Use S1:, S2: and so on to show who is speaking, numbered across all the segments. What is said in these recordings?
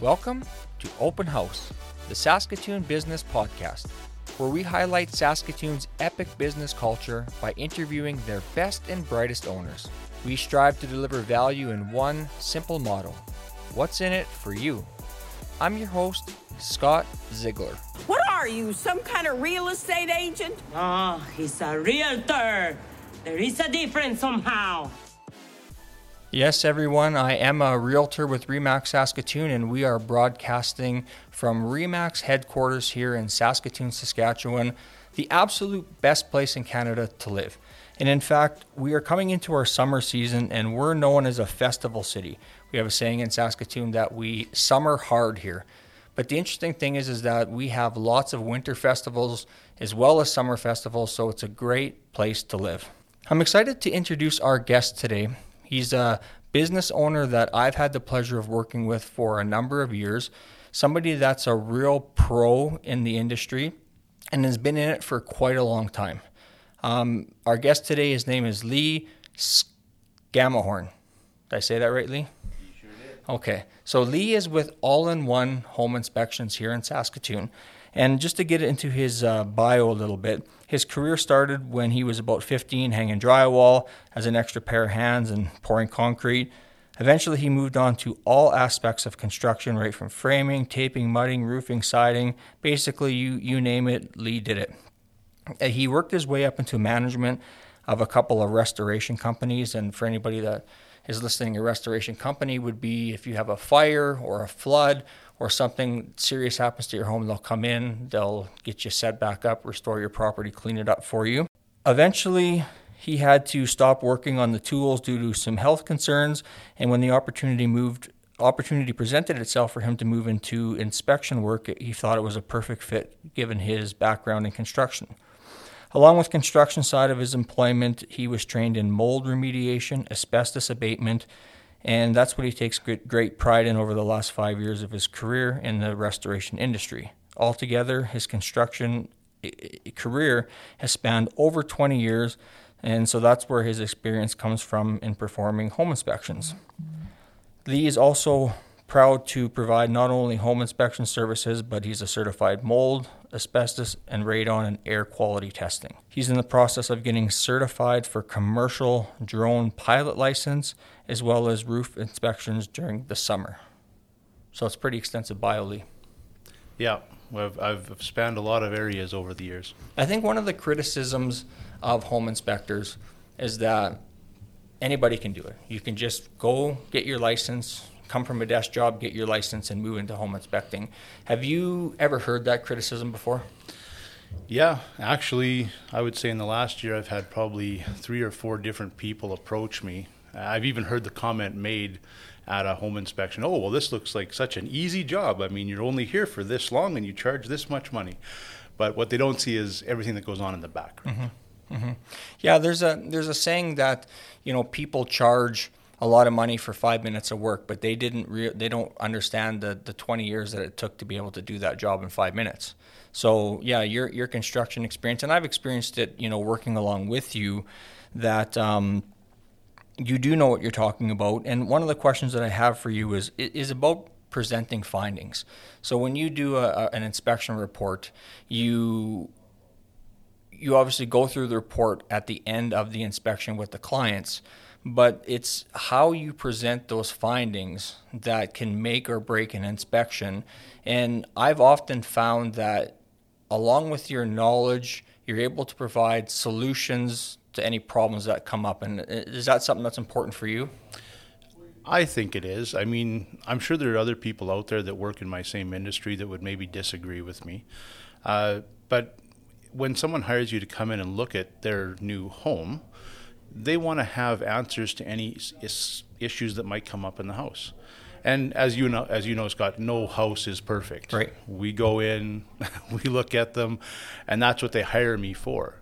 S1: Welcome to Open House, the Saskatoon Business Podcast, where we highlight Saskatoon's epic business culture by interviewing their best and brightest owners. We strive to deliver value in one simple motto What's in it for you? I'm your host, Scott Ziegler.
S2: What are you, some kind of real estate agent?
S3: Oh, he's a realtor. There is a difference somehow.
S1: Yes, everyone, I am a realtor with Remax Saskatoon, and we are broadcasting from Remax headquarters here in Saskatoon, Saskatchewan, the absolute best place in Canada to live. And in fact, we are coming into our summer season, and we're known as a festival city. We have a saying in Saskatoon that we summer hard here. But the interesting thing is, is that we have lots of winter festivals as well as summer festivals, so it's a great place to live. I'm excited to introduce our guest today. He's a business owner that I've had the pleasure of working with for a number of years, somebody that's a real pro in the industry and has been in it for quite a long time. Um, our guest today, his name is Lee Scamahorn. Did I say that right, Lee?
S4: Sure did.
S1: okay, so Lee is with All in One Home Inspections here in Saskatoon. And just to get into his uh, bio a little bit, his career started when he was about 15, hanging drywall as an extra pair of hands and pouring concrete. Eventually, he moved on to all aspects of construction, right from framing, taping, mudding, roofing, siding. Basically, you, you name it, Lee did it. Uh, he worked his way up into management of a couple of restoration companies. And for anybody that is listening, a restoration company would be if you have a fire or a flood or something serious happens to your home, they'll come in, they'll get you set back up, restore your property, clean it up for you. Eventually, he had to stop working on the tools due to some health concerns, and when the opportunity moved opportunity presented itself for him to move into inspection work, he thought it was a perfect fit given his background in construction. Along with construction side of his employment, he was trained in mold remediation, asbestos abatement, and that's what he takes great pride in over the last five years of his career in the restoration industry. Altogether, his construction career has spanned over 20 years, and so that's where his experience comes from in performing home inspections. Lee is also proud to provide not only home inspection services, but he's a certified mold, asbestos, and radon and air quality testing. He's in the process of getting certified for commercial drone pilot license as well as roof inspections during the summer. So it's pretty extensive bio, Lee.
S4: Yeah, I've, I've spanned a lot of areas over the years.
S1: I think one of the criticisms of home inspectors is that anybody can do it. You can just go get your license, come from a desk job, get your license, and move into home inspecting. Have you ever heard that criticism before?
S4: Yeah, actually, I would say in the last year I've had probably three or four different people approach me. I've even heard the comment made at a home inspection oh, well, this looks like such an easy job. I mean, you're only here for this long and you charge this much money. But what they don't see is everything that goes on in the background.
S1: Mm-hmm. Mm-hmm. Yeah, there's a there's a saying that you know people charge a lot of money for five minutes of work, but they didn't re- they don't understand the the 20 years that it took to be able to do that job in five minutes. So yeah, your your construction experience, and I've experienced it, you know, working along with you, that um, you do know what you're talking about. And one of the questions that I have for you is is about presenting findings. So when you do a, an inspection report, you you obviously go through the report at the end of the inspection with the clients but it's how you present those findings that can make or break an inspection. And I've often found that along with your knowledge, you're able to provide solutions to any problems that come up. And is that something that's important for you?
S4: I think it is. I mean, I'm sure there are other people out there that work in my same industry that would maybe disagree with me. Uh, but when someone hires you to come in and look at their new home, they want to have answers to any is- issues that might come up in the house. And as you know, as you know, Scott, no house is perfect.
S1: Right.
S4: We go in, we look at them, and that's what they hire me for.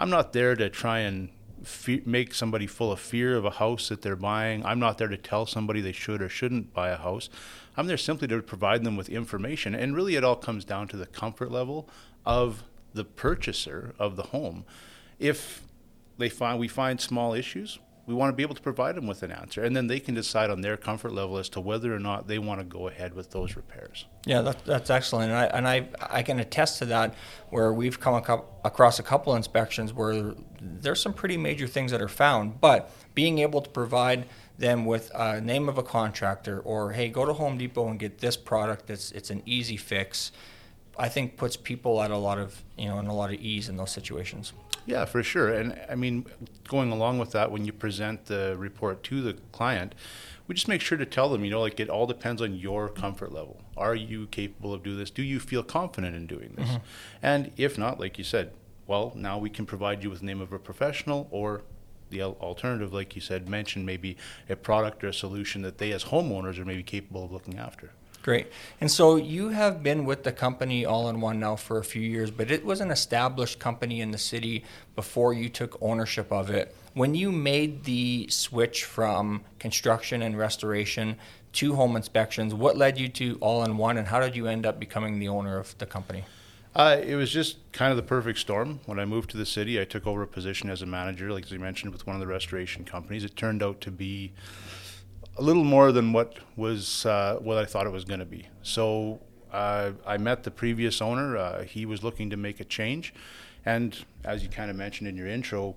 S4: I'm not there to try and fe- make somebody full of fear of a house that they're buying. I'm not there to tell somebody they should or shouldn't buy a house. I'm there simply to provide them with information. And really, it all comes down to the comfort level of the purchaser of the home. If they find we find small issues, we want to be able to provide them with an answer, and then they can decide on their comfort level as to whether or not they want to go ahead with those repairs.
S1: Yeah, that, that's excellent, and I and I I can attest to that. Where we've come ac- across a couple inspections where there's some pretty major things that are found, but being able to provide them with a name of a contractor or hey, go to Home Depot and get this product. It's it's an easy fix. I think puts people at a lot of you know in a lot of ease in those situations.
S4: Yeah, for sure. And I mean, going along with that, when you present the report to the client, we just make sure to tell them, you know, like it all depends on your comfort level. Are you capable of doing this? Do you feel confident in doing this? Mm-hmm. And if not, like you said, well, now we can provide you with the name of a professional or the alternative, like you said, mention maybe a product or a solution that they as homeowners are maybe capable of looking after.
S1: Great. And so you have been with the company all in one now for a few years, but it was an established company in the city before you took ownership of it. When you made the switch from construction and restoration to home inspections, what led you to all in one and how did you end up becoming the owner of the company?
S4: Uh, it was just kind of the perfect storm. When I moved to the city, I took over a position as a manager, like you mentioned, with one of the restoration companies. It turned out to be a little more than what was uh, what I thought it was going to be. So uh, I met the previous owner. Uh, he was looking to make a change, and as you kind of mentioned in your intro,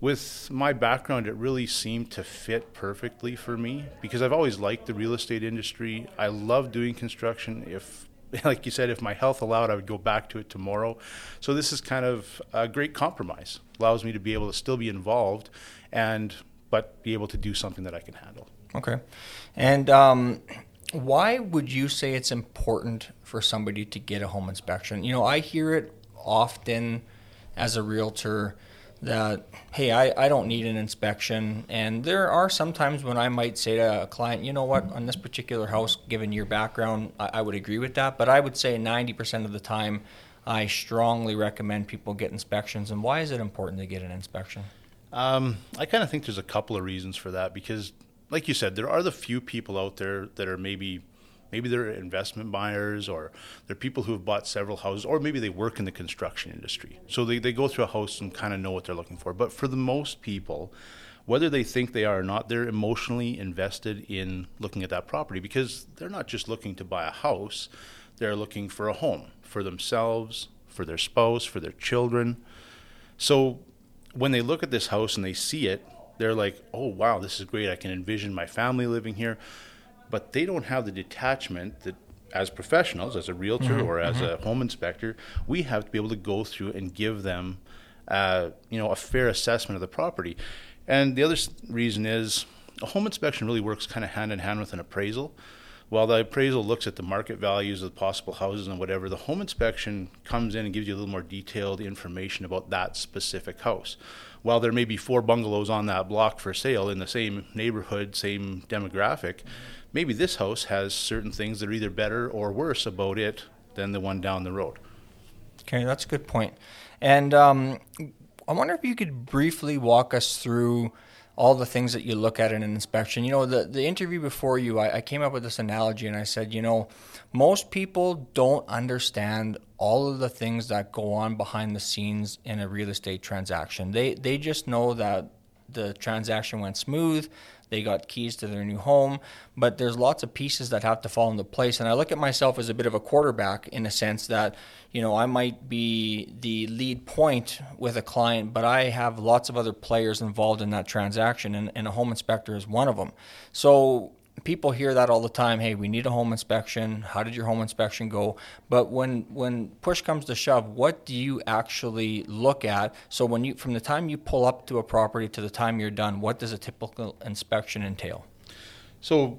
S4: with my background, it really seemed to fit perfectly for me because I've always liked the real estate industry. I love doing construction. If like you said, if my health allowed, I would go back to it tomorrow. So this is kind of a great compromise. Allows me to be able to still be involved, and but be able to do something that I can handle.
S1: Okay. And um, why would you say it's important for somebody to get a home inspection? You know, I hear it often as a realtor that, hey, I, I don't need an inspection. And there are some times when I might say to a client, you know what, on this particular house, given your background, I, I would agree with that. But I would say 90% of the time, I strongly recommend people get inspections. And why is it important to get an inspection?
S4: Um, I kind of think there's a couple of reasons for that because like you said, there are the few people out there that are maybe maybe they're investment buyers or they're people who have bought several houses or maybe they work in the construction industry. So they, they go through a house and kind of know what they're looking for. But for the most people whether they think they are or not they're emotionally invested in looking at that property because they're not just looking to buy a house. They're looking for a home for themselves for their spouse for their children. So when they look at this house and they see it they're like, oh, wow, this is great. I can envision my family living here. But they don't have the detachment that, as professionals, as a realtor mm-hmm, or as mm-hmm. a home inspector, we have to be able to go through and give them, uh, you know, a fair assessment of the property. And the other reason is a home inspection really works kind of hand in hand with an appraisal. While the appraisal looks at the market values of possible houses and whatever, the home inspection comes in and gives you a little more detailed information about that specific house. While there may be four bungalows on that block for sale in the same neighborhood, same demographic, maybe this house has certain things that are either better or worse about it than the one down the road.
S1: Okay, that's a good point. And um, I wonder if you could briefly walk us through all the things that you look at in an inspection. You know, the, the interview before you, I, I, came up with this analogy and I said, you know, most people don't understand all of the things that go on behind the scenes in a real estate transaction. They, they just know that the transaction went smooth, they got keys to their new home, but there's lots of pieces that have to fall into place. And I look at myself as a bit of a quarterback in a sense that, you know, I might be the lead point with a client, but I have lots of other players involved in that transaction, and, and a home inspector is one of them. So people hear that all the time hey we need a home inspection. How did your home inspection go? But when when push comes to shove what do you actually look at? So when you from the time you pull up to a property to the time you're done what does a typical inspection entail?
S4: So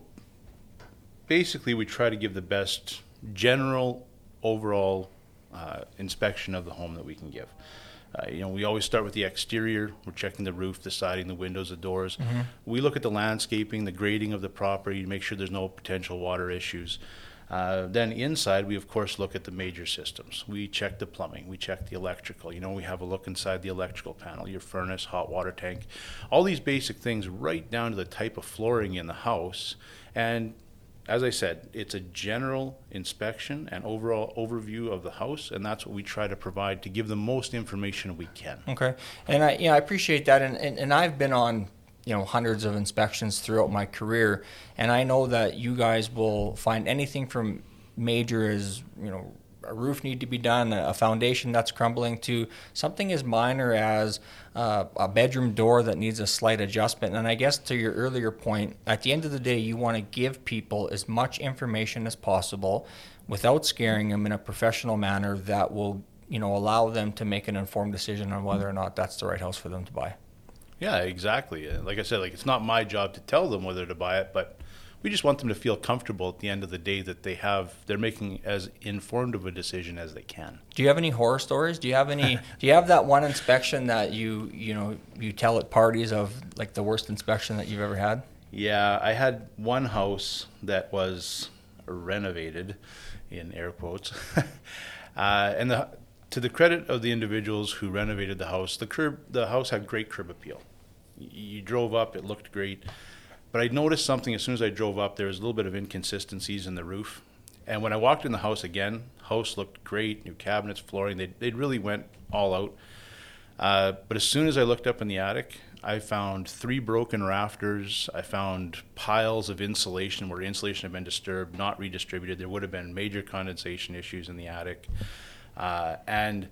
S4: basically we try to give the best general overall uh, inspection of the home that we can give uh, you know, we always start with the exterior. We're checking the roof, the siding, the windows, the doors. Mm-hmm. We look at the landscaping, the grading of the property to make sure there's no potential water issues. Uh, then inside, we of course look at the major systems. We check the plumbing, we check the electrical. You know, we have a look inside the electrical panel, your furnace, hot water tank, all these basic things, right down to the type of flooring in the house. And as I said, it's a general inspection and overall overview of the house, and that's what we try to provide to give the most information we can.
S1: Okay, and I, you know, I appreciate that, and, and, and I've been on you know hundreds of inspections throughout my career, and I know that you guys will find anything from major as you know a roof need to be done, a foundation that's crumbling, to something as minor as uh, a bedroom door that needs a slight adjustment. And I guess to your earlier point, at the end of the day, you want to give people as much information as possible without scaring them in a professional manner that will you know allow them to make an informed decision on whether or not that's the right house for them to buy.
S4: Yeah, exactly. Like I said, like it's not my job to tell them whether to buy it, but we just want them to feel comfortable at the end of the day that they have they're making as informed of a decision as they can.
S1: Do you have any horror stories? Do you have any do you have that one inspection that you you know you tell at parties of like the worst inspection that you've ever had?
S4: Yeah, I had one house that was renovated in air quotes. uh, and the to the credit of the individuals who renovated the house, the curb the house had great curb appeal. You drove up, it looked great but I noticed something as soon as I drove up. There was a little bit of inconsistencies in the roof. And when I walked in the house again, house looked great, new cabinets, flooring. They they really went all out. Uh, but as soon as I looked up in the attic, I found three broken rafters. I found piles of insulation where insulation had been disturbed, not redistributed. There would have been major condensation issues in the attic. Uh, and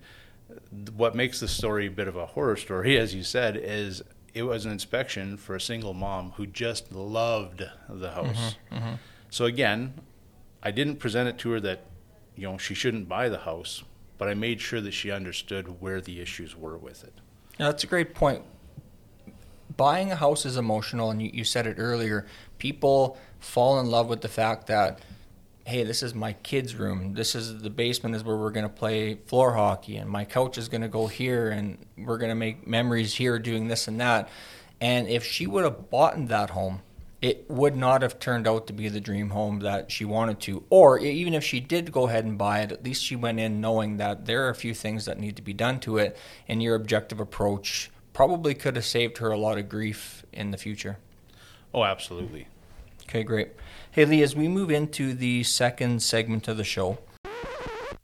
S4: what makes the story a bit of a horror story, as you said, is it was an inspection for a single mom who just loved the house. Mm-hmm, mm-hmm. So again, I didn't present it to her that you know she shouldn't buy the house, but I made sure that she understood where the issues were with it.
S1: Now, that's a great point. Buying a house is emotional, and you, you said it earlier. People fall in love with the fact that hey, this is my kids' room. This is the basement is where we're going to play floor hockey, and my couch is going to go here, and we're going to make memories here doing this and that. And if she would have bought in that home, it would not have turned out to be the dream home that she wanted to. Or even if she did go ahead and buy it, at least she went in knowing that there are a few things that need to be done to it, and your objective approach probably could have saved her a lot of grief in the future.
S4: Oh, absolutely.
S1: Okay, great. Hey, Lee, as we move into the second segment of the show,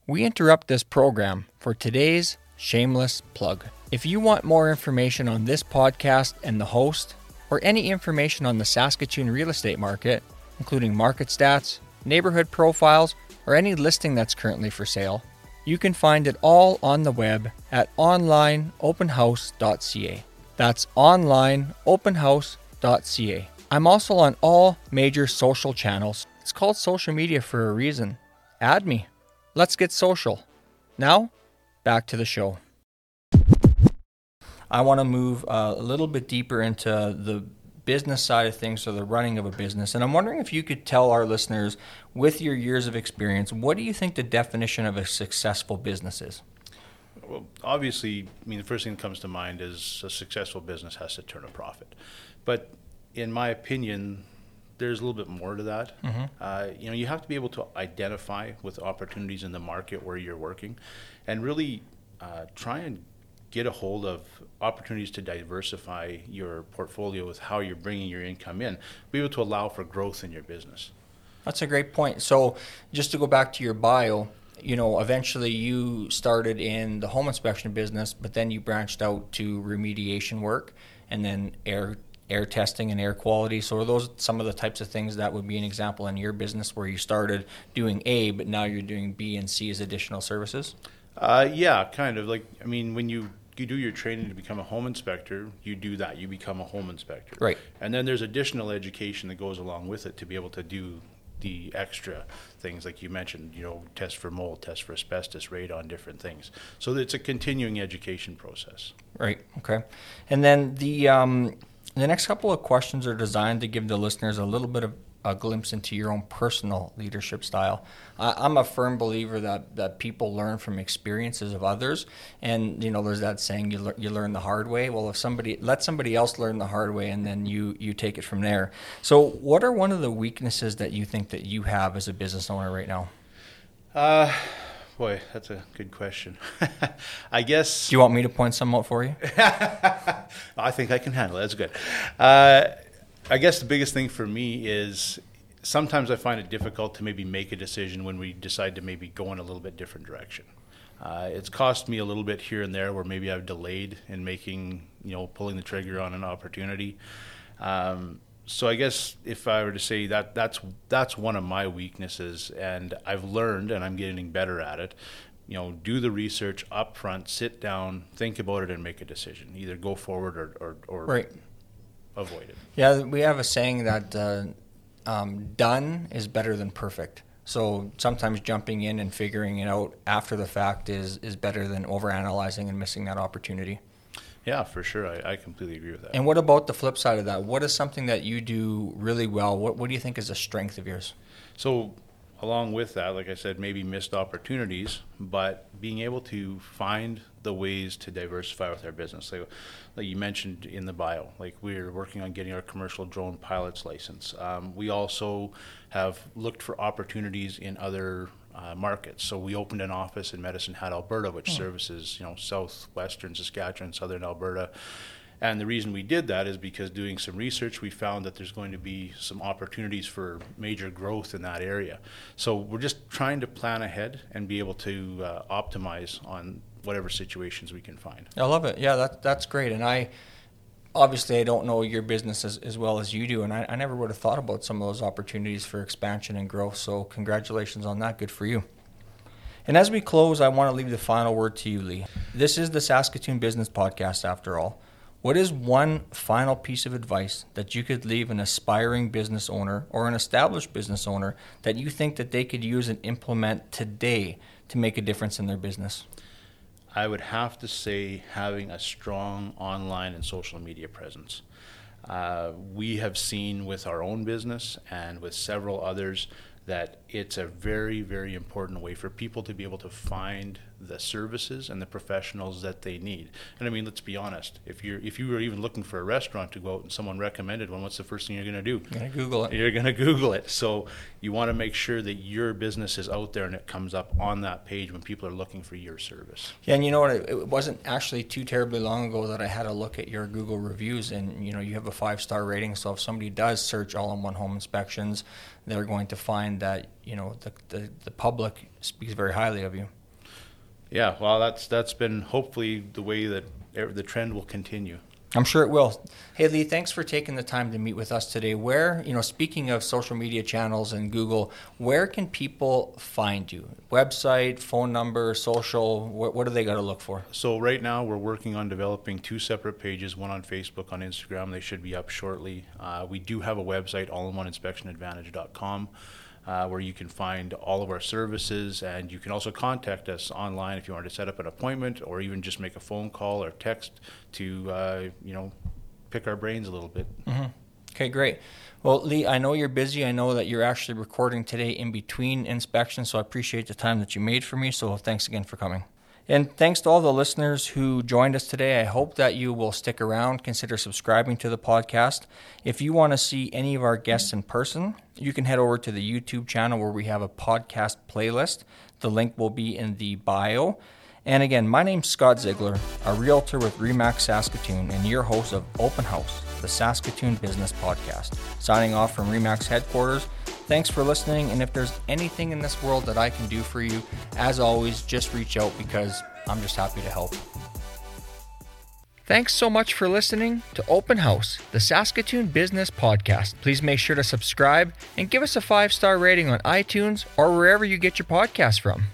S1: we interrupt this program for today's shameless plug. If you want more information on this podcast and the host, or any information on the Saskatoon real estate market, including market stats, neighborhood profiles, or any listing that's currently for sale, you can find it all on the web at onlineopenhouse.ca. That's onlineopenhouse.ca. I'm also on all major social channels. It's called social media for a reason. Add me. Let's get social. Now, back to the show. I want to move uh, a little bit deeper into the business side of things, so the running of a business. And I'm wondering if you could tell our listeners, with your years of experience, what do you think the definition of a successful business is?
S4: Well, obviously, I mean, the first thing that comes to mind is a successful business has to turn a profit. But in my opinion, there's a little bit more to that. Mm-hmm. Uh, you know, you have to be able to identify with opportunities in the market where you're working, and really uh, try and get a hold of opportunities to diversify your portfolio with how you're bringing your income in. Be able to allow for growth in your business.
S1: That's a great point. So, just to go back to your bio, you know, eventually you started in the home inspection business, but then you branched out to remediation work and then air air testing and air quality. So are those some of the types of things that would be an example in your business where you started doing A, but now you're doing B and C as additional services?
S4: Uh, yeah, kind of. Like I mean, when you you do your training to become a home inspector, you do that. You become a home inspector.
S1: Right.
S4: And then there's additional education that goes along with it to be able to do the extra things like you mentioned, you know, test for mold, test for asbestos, radon, different things. So it's a continuing education process.
S1: Right. Okay. And then the um, the next couple of questions are designed to give the listeners a little bit of a glimpse into your own personal leadership style. I'm a firm believer that, that people learn from experiences of others, and you know, there's that saying you, le- you learn the hard way. Well, if somebody let somebody else learn the hard way, and then you you take it from there. So, what are one of the weaknesses that you think that you have as a business owner right now?
S4: Uh, Boy, that's a good question. I guess.
S1: Do you want me to point some out for you?
S4: I think I can handle it. That's good. Uh, I guess the biggest thing for me is sometimes I find it difficult to maybe make a decision when we decide to maybe go in a little bit different direction. Uh, it's cost me a little bit here and there where maybe I've delayed in making, you know, pulling the trigger on an opportunity. Um, so I guess if I were to say that that's that's one of my weaknesses, and I've learned and I'm getting better at it. You know, do the research up front, sit down, think about it, and make a decision. Either go forward or or, or
S1: Right.
S4: avoid it.
S1: Yeah, we have a saying that uh, um, done is better than perfect. So sometimes jumping in and figuring it out after the fact is is better than overanalyzing and missing that opportunity.
S4: Yeah, for sure. I, I completely agree with that.
S1: And what about the flip side of that? What is something that you do really well? What What do you think is a strength of yours?
S4: So, along with that, like I said, maybe missed opportunities, but being able to find the ways to diversify with our business. Like, like you mentioned in the bio, like we're working on getting our commercial drone pilot's license. Um, we also have looked for opportunities in other uh, markets. So we opened an office in Medicine Hat, Alberta, which services you know southwestern Saskatchewan, southern Alberta. And the reason we did that is because doing some research, we found that there's going to be some opportunities for major growth in that area. So we're just trying to plan ahead and be able to uh, optimize on whatever situations we can find.
S1: I love it. Yeah, that that's great. And I obviously I don't know your business as, as well as you do, and I, I never would have thought about some of those opportunities for expansion and growth. So congratulations on that. Good for you. And as we close, I want to leave the final word to you, Lee. This is the Saskatoon Business Podcast, after all. What is one final piece of advice that you could leave an aspiring business owner or an established business owner that you think that they could use and implement today to make a difference in their business?
S4: I would have to say having a strong online and social media presence. Uh, we have seen with our own business and with several others that it's a very, very important way for people to be able to find the services and the professionals that they need. And I mean, let's be honest. If you're if you were even looking for a restaurant to go out and someone recommended one, what's the first thing you're going to do?
S1: I'm going to Google it.
S4: You're going to Google it. So you want to make sure that your business is out there and it comes up on that page when people are looking for your service.
S1: Yeah, and you know what? It it wasn't actually too terribly long ago that I had a look at your Google reviews, and you know you have a five star rating. So if somebody does search all-in-one home inspections, they're going to find that you know the the, the public speaks very highly of you.
S4: Yeah, well, that's that's been hopefully the way that the trend will continue.
S1: I'm sure it will. Hey Lee, thanks for taking the time to meet with us today. Where, you know, speaking of social media channels and Google, where can people find you? Website, phone number, social, what, what do they got to look for?
S4: So right now we're working on developing two separate pages, one on Facebook, on Instagram. They should be up shortly. Uh, we do have a website, allinoneinspectionadvantage.com. Uh, where you can find all of our services, and you can also contact us online if you want to set up an appointment, or even just make a phone call or text to, uh, you know, pick our brains a little bit.
S1: Okay, great. Well, Lee, I know you're busy. I know that you're actually recording today in between inspections, so I appreciate the time that you made for me. So thanks again for coming. And thanks to all the listeners who joined us today. I hope that you will stick around, consider subscribing to the podcast. If you want to see any of our guests in person, you can head over to the YouTube channel where we have a podcast playlist. The link will be in the bio. And again, my name's Scott Ziegler, a realtor with Remax Saskatoon, and your host of Open House, the Saskatoon Business Podcast. Signing off from Remax headquarters. Thanks for listening, and if there's anything in this world that I can do for you, as always, just reach out because I'm just happy to help. Thanks so much for listening to Open House, the Saskatoon Business Podcast. Please make sure to subscribe and give us a five star rating on iTunes or wherever you get your podcasts from.